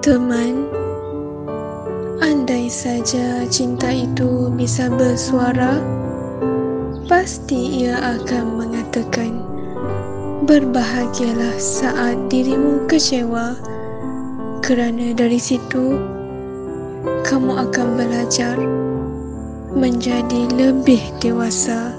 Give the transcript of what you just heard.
Teman, andai saja cinta itu bisa bersuara, pasti ia akan mengatakan, Berbahagialah saat dirimu kecewa, kerana dari situ, kamu akan belajar menjadi lebih dewasa.